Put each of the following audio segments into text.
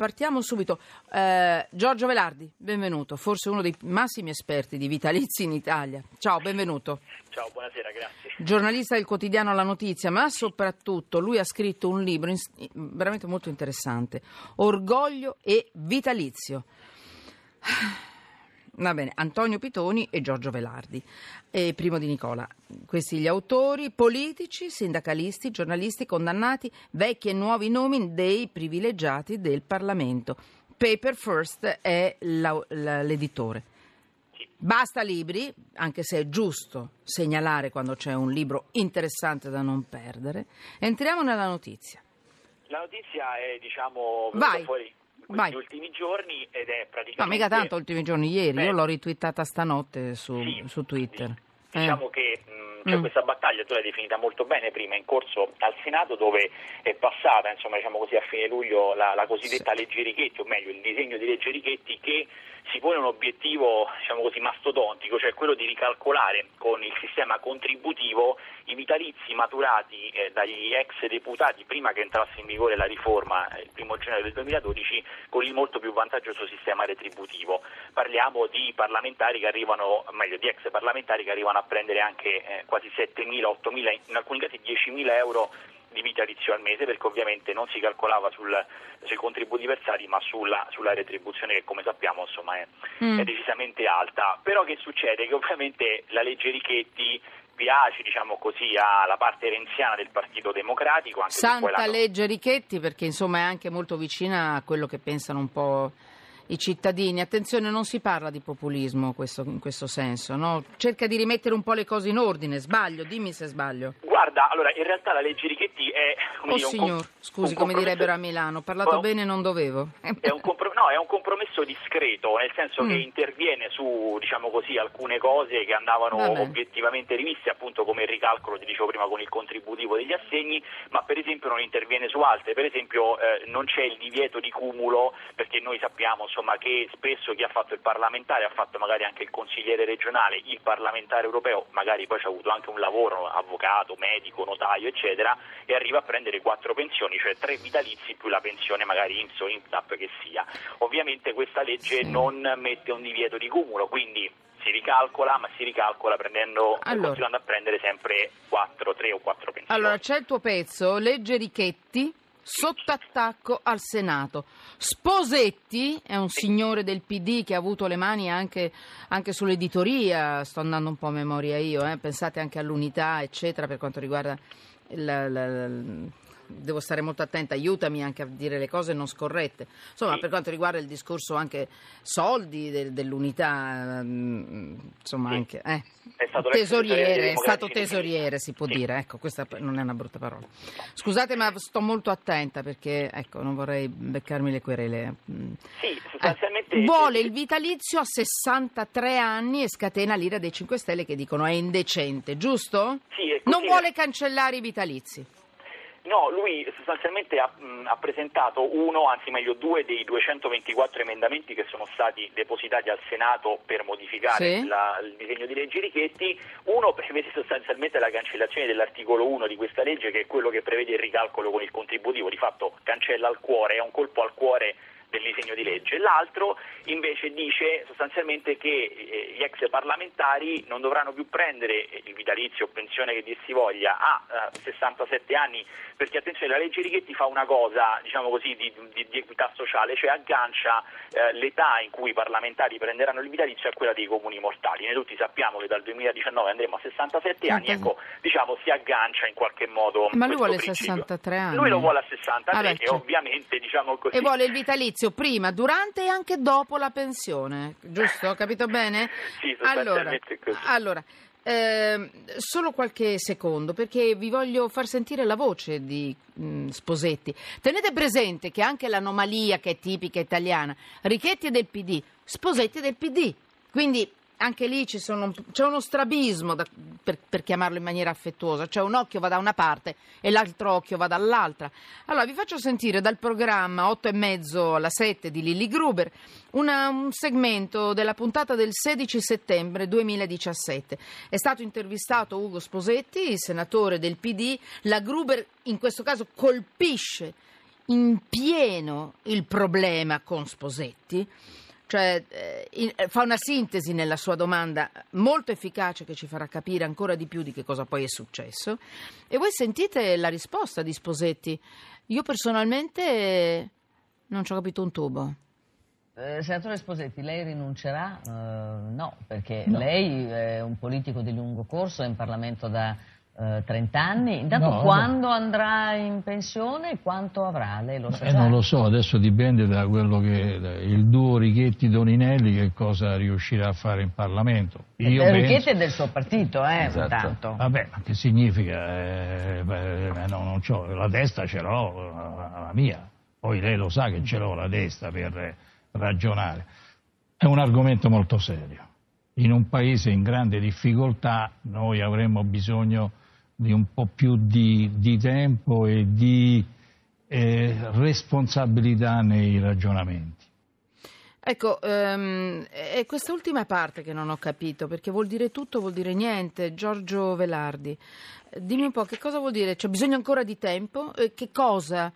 Partiamo subito. Eh, Giorgio Velardi, benvenuto, forse uno dei massimi esperti di vitalizi in Italia. Ciao, benvenuto. Ciao, buonasera, grazie. Giornalista del quotidiano La Notizia, ma soprattutto lui ha scritto un libro in- veramente molto interessante, Orgoglio e Vitalizio. Va bene, Antonio Pitoni e Giorgio Velardi, e primo di Nicola. Questi gli autori, politici, sindacalisti, giornalisti condannati, vecchi e nuovi nomi dei privilegiati del Parlamento. Paper First è l'editore. Basta libri, anche se è giusto segnalare quando c'è un libro interessante da non perdere. Entriamo nella notizia. La notizia è, diciamo, Vai. fuori in Vai. questi ultimi giorni ed è No, praticamente... mica tanto ultimi giorni, ieri, Beh, io l'ho ritwittata stanotte su, sì, su Twitter. Eh. Diciamo che mh, c'è Mm. questa battaglia, tu l'hai definita molto bene prima, in corso al Senato dove è passata, insomma, diciamo così, a fine luglio la, la cosiddetta legge Richetti, o meglio il disegno di legge Richetti che si pone un obiettivo, diciamo così, mastodontico, cioè quello di ricalcolare con il sistema contributivo i vitalizi maturati eh, dagli ex deputati prima che entrasse in vigore la riforma eh, il primo gennaio del 2012 con il molto più vantaggioso sistema retributivo. Parliamo di parlamentari che arrivano, meglio di ex parlamentari che arrivano a prendere anche eh, quasi 7.000, 8.000, in alcuni casi 10.000 euro di vitalizio al mese perché ovviamente non si calcolava sul, sui contributi versati ma sulla, sulla retribuzione che come sappiamo insomma è, Mm. è decisamente alta. Però che succede? Che ovviamente la legge Richetti piace diciamo così alla parte renziana del Partito Democratico Santa legge Richetti perché insomma è anche molto vicina a quello che pensano un po' i cittadini. Attenzione, non si parla di populismo questo- in questo senso, no? Cerca di rimettere un po' le cose in ordine. Sbaglio, dimmi se sbaglio. Guarda, allora in realtà la legge Richetti è come Oh dire, signor, scusi, un come direbbero a Milano, ho parlato Oh. bene non dovevo. È un, compro- no, è un compromesso discreto, nel senso Mm. che interviene su diciamo così, alcune cose che andavano Va bene. obiettivamente riviste, appunto come il ricalcolo, ti dicevo prima, con il contributivo degli assegni, ma per esempio non interviene su altre. Per esempio eh, non c'è il divieto di cumulo, perché noi sappiamo insomma, che spesso chi ha fatto il parlamentare ha fatto magari anche il consigliere regionale, il parlamentare europeo, magari poi ci ha avuto anche un lavoro, avvocato, medico, notaio, eccetera, e arriva a prendere quattro pensioni, cioè tre vitalizi più la pensione magari INPS o INPSAP che sia. Ovviamente questa legge non mette un divieto di cumulo, quindi si ricalcola, ma si ricalcola prendendo, Allora. continuando a prendere sempre 4, 3 o 4 pensioni. Allora, c'è il tuo pezzo, legge Richetti, sotto attacco al Senato. Sposetti è un signore del PD che ha avuto le mani anche, anche sull'editoria, sto andando un po' a memoria io, eh, pensate anche all'unità, eccetera, per quanto riguarda il... il- Devo stare molto attenta, aiutami anche a dire le cose non scorrette. Insomma, Sì. per quanto riguarda il discorso anche soldi del- dell'unità, mm, insomma, Sì. anche eh. Tesoriere, è stato tesoriere, si può Sì. dire. Ecco, questa non è una brutta parola. Scusate, ma sto molto attenta perché ecco, non vorrei beccarmi le querele. Mm. Sì, sostanzialmente... Eh, vuole il vitalizio a 63 anni e scatena l'ira dei 5 Stelle che dicono è indecente, giusto? Sì, Non vuole cancellare i vitalizi. No, lui sostanzialmente ha, mh, ha presentato uno, anzi meglio due, dei 224 emendamenti che sono stati depositati al Senato per modificare Sì. la- il disegno di legge Richetti. Uno prevede sostanzialmente la cancellazione dell'articolo 1 di questa legge, che è quello che prevede il ricalcolo con il contributivo, di fatto cancella al cuore, è un colpo al cuore del disegno di legge. L'altro invece dice sostanzialmente che eh, gli ex parlamentari non dovranno più prendere il vitalizio o pensione che dir si voglia a eh, 67 anni, perché attenzione la legge Righetti fa una cosa, diciamo così, di, di- di equità sociale, cioè aggancia eh, l'età in cui i parlamentari prenderanno il vitalizio a quella dei comuni mortali. Noi tutti sappiamo che dal 2019 andremo a 67 anni, ecco, diciamo si aggancia in qualche modo Ma lui vuole principio. 63 anni. Lui lo vuole a 63 Vabbè, e certo. ovviamente diciamo così E vuole il vitalizio prima, durante e anche dopo la pensione, giusto? Ho capito bene? Sì, allora, così. allora ehm, solo qualche secondo perché vi voglio far sentire la voce di mm, Sposetti. Tenete presente che anche l'anomalia che è tipica italiana, Richetti è del PD, Sposetti è del PD, quindi anche lì c'è uno strabismo, da- per, per chiamarlo in maniera affettuosa, cioè un occhio va da una parte e l'altro occhio va dall'altra. Allora vi faccio sentire dal programma 8 e mezzo alla 7 di Lilly Gruber una- un segmento della puntata del 16 settembre 2017. È stato intervistato Ugo Sposetti, il senatore del PD, la Gruber in questo caso colpisce in pieno il problema con Sposetti, cioè eh, in, eh, fa una sintesi nella sua domanda molto efficace che ci farà capire ancora di più di che cosa poi è successo. E voi sentite la risposta di Sposetti. Io personalmente non ci ho capito un tubo. Eh, senatore Sposetti, lei rinuncerà? Uh, no, perché no. lei è un politico di lungo corso, è in Parlamento da uh, 30 anni. Intanto no, quando no. andrà in pensione quanto avrà? Lei lo sa eh, Non lo so, adesso dipende da quello che da il duo Righetti-Doninelli che cosa riuscirà a fare in Parlamento. Eh, Io penso... Righetti è del suo partito, eh, esatto. Tanto. Vabbè, ma che significa? Eh, beh, no, non c'ho, la testa ce l'ho, la mia. Poi lei lo sa che ce l'ho la testa per ragionare. È un argomento molto serio. In un paese in grande difficoltà noi avremmo bisogno di un po' più di, di tempo e di eh, responsabilità nei ragionamenti. Ecco, um, è quest'ultima parte che non ho capito, perché vuol dire tutto, vuol dire niente. Giorgio Velardi, dimmi un po' che cosa vuol dire? C'è bisogno ancora di tempo? Eh, che cosa?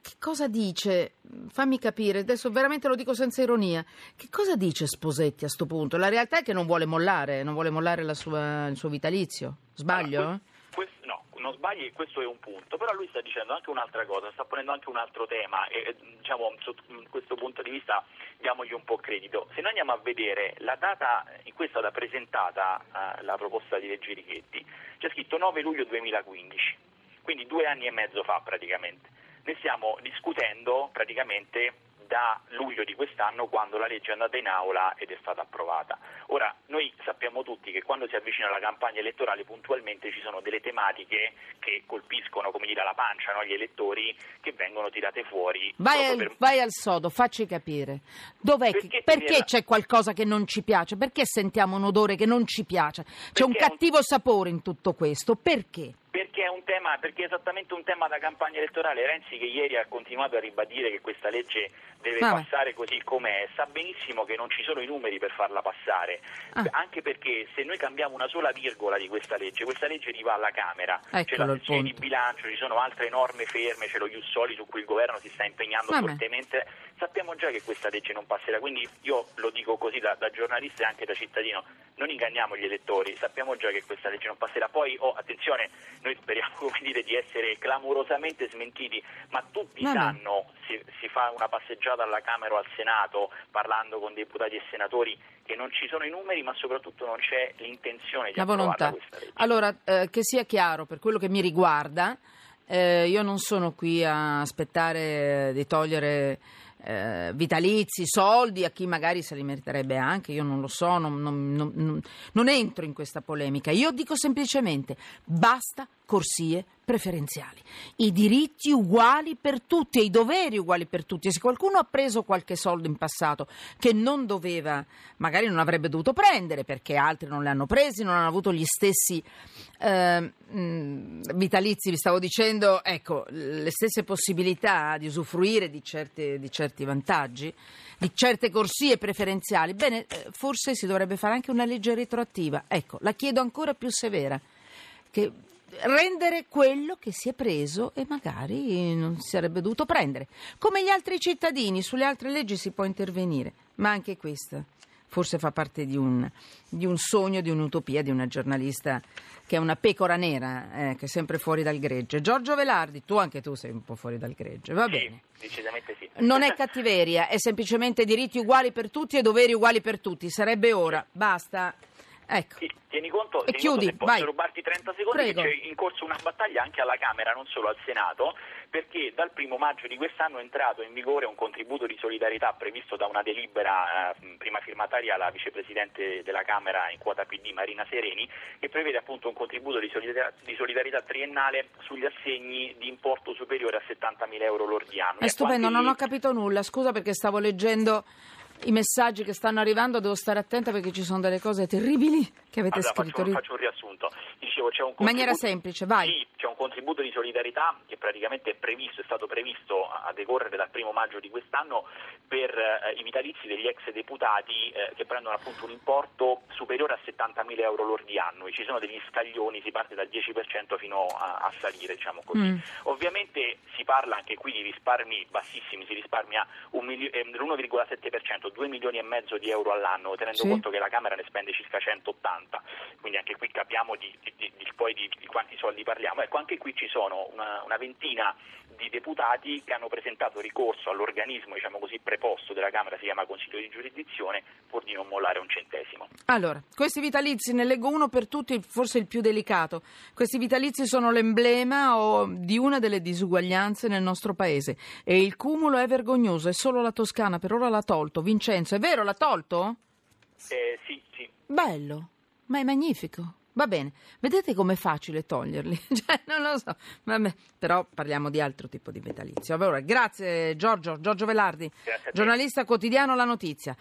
che cosa dice? Fammi capire, adesso veramente lo dico senza ironia. Che cosa dice Sposetti a questo punto? La realtà è che non vuole mollare, non vuole mollare sua, il suo vitalizio. Sbaglio? No, non sbagli, questo è un punto. Però lui sta dicendo anche un'altra cosa, sta ponendo anche un altro tema e diciamo sotto questo punto di vista diamogli un po' credito. Se noi andiamo a vedere la data in cui è stata presentata uh, la proposta di legge Richetti, c'è scritto 9 luglio 2015, quindi due anni e mezzo fa praticamente ne stiamo discutendo praticamente da luglio di quest'anno quando la legge è andata in aula ed è stata approvata. Ora, noi sappiamo tutti che quando si avvicina la campagna elettorale puntualmente ci sono delle tematiche che colpiscono come dire, la pancia no? gli elettori che vengono tirate fuori. Vai al, per... vai al, sodo, facci capire. Perché, che, perché c'è qualcosa che non ci piace? Perché sentiamo un odore che non ci piace? C'è perché un cattivo un... sapore in tutto questo. Perché? Un tema, perché è esattamente un tema da campagna elettorale. Renzi che ieri ha continuato a ribadire che questa legge deve Vabbè. passare così com'è, sa benissimo che non ci sono i numeri per farla passare, ah. anche perché se noi cambiamo una sola virgola di questa legge, questa legge arriva alla Camera, Eccolo c'è la sezione di bilancio, ci sono altre norme ferme, c'è lo Jussoli su cui il governo si sta impegnando Vabbè. fortemente, sappiamo già che questa legge non passerà, quindi io lo dico così da, da giornalista e anche da cittadino, non inganniamo gli elettori, sappiamo già che questa legge non passerà, poi oh, attenzione, noi speriamo dire, di essere clamorosamente smentiti, ma tutti Vabbè. sanno, si, si, fa una passeggiata alla Camera o al Senato parlando con deputati e senatori che non ci sono i numeri, ma soprattutto non c'è l'intenzione di La volontà. questa legge. Allora, eh, che sia chiaro, per quello che mi riguarda, eh, io non sono qui a aspettare di togliere eh, vitalizi, soldi a chi magari se li meriterebbe anche, io non lo so, non, non, non, non entro in questa polemica. Io dico semplicemente basta corsie preferenziali, i diritti uguali per tutti e i doveri uguali per tutti. E se qualcuno ha preso qualche soldo in passato che non doveva, magari non avrebbe dovuto prendere perché altri non li hanno presi, non hanno avuto gli stessi eh, vitalizi, vi stavo dicendo, ecco, le stesse possibilità di usufruire di, certe, di certi vantaggi, di certe corsie preferenziali, bene, eh, forse si dovrebbe fare anche una legge retroattiva. Ecco, la chiedo ancora più severa. Che rendere quello che si è preso e magari non si sarebbe dovuto prendere. Come gli altri cittadini, sulle altre leggi si può intervenire, ma anche questa forse fa parte di un, di un sogno, di un'utopia di una giornalista che è una pecora nera, eh, che è sempre fuori dal gregge. Giorgio Velardi, tu anche tu sei un po' fuori dal gregge, va sì, bene. Decisamente sì. Non è cattiveria, è semplicemente diritti uguali per tutti e doveri uguali per tutti. Sarebbe ora, basta. Ecco. Sì, tieni conto, e tieni chiudi, conto, se posso rubarti 30 secondi, Prego. che c'è in corso una battaglia anche alla Camera, non solo al Senato, perché dal primo maggio di quest'anno è entrato in vigore un contributo di solidarietà previsto da una delibera eh, prima firmataria la vicepresidente della Camera in quota PD Marina Sereni, che prevede appunto un contributo di solidarietà, di solidarietà triennale sugli assegni di importo superiore a 70.000 euro lordi anno. È stupendo, non ho capito nulla, scusa perché stavo leggendo i messaggi che stanno arrivando, devo stare attenta perché ci sono delle cose terribili che avete allora, scritto. Faccio, faccio un riassunto. Dicevo, c'è un In maniera semplice, vai. Sì, c'è un contributo di solidarietà che praticamente è previsto, è stato previsto a decorrere dal primo maggio di quest'anno per eh, i vitalizi degli ex deputati eh, che prendono appunto un importo superiore a 70.000 euro lordi annui. Ci sono degli scaglioni, si parte dal 10% fino a, a salire, diciamo così. Mm. Ovviamente si parla anche qui di risparmi bassissimi, si risparmia milio- eh, l'1,7%, 2 milioni e mezzo di euro all'anno, tenendo sì. conto che la Camera ne spende circa 180, quindi anche qui capiamo di, di, di, poi di, quanti soldi parliamo. Ecco, anche qui ci sono una, una, ventina di deputati che hanno presentato ricorso all'organismo diciamo così, preposto della Camera, si chiama Consiglio di giurisdizione, pur di non mollare un centesimo. Allora, questi vitalizi, ne leggo uno per tutti, forse il più delicato. Questi vitalizi sono l'emblema o, di una delle disuguaglianze nel nostro paese e il cumulo è vergognoso, è solo la Toscana per ora l'ha tolto. Vincenzo, è vero, l'ha tolto? Eh, sì, sì. Bello, ma è magnifico. Va bene, vedete com'è facile toglierli? cioè, non lo so, Vabbè, però parliamo di altro tipo di vitalizio. Allora, grazie Giorgio, Giorgio Velardi, giornalista quotidiano La Notizia.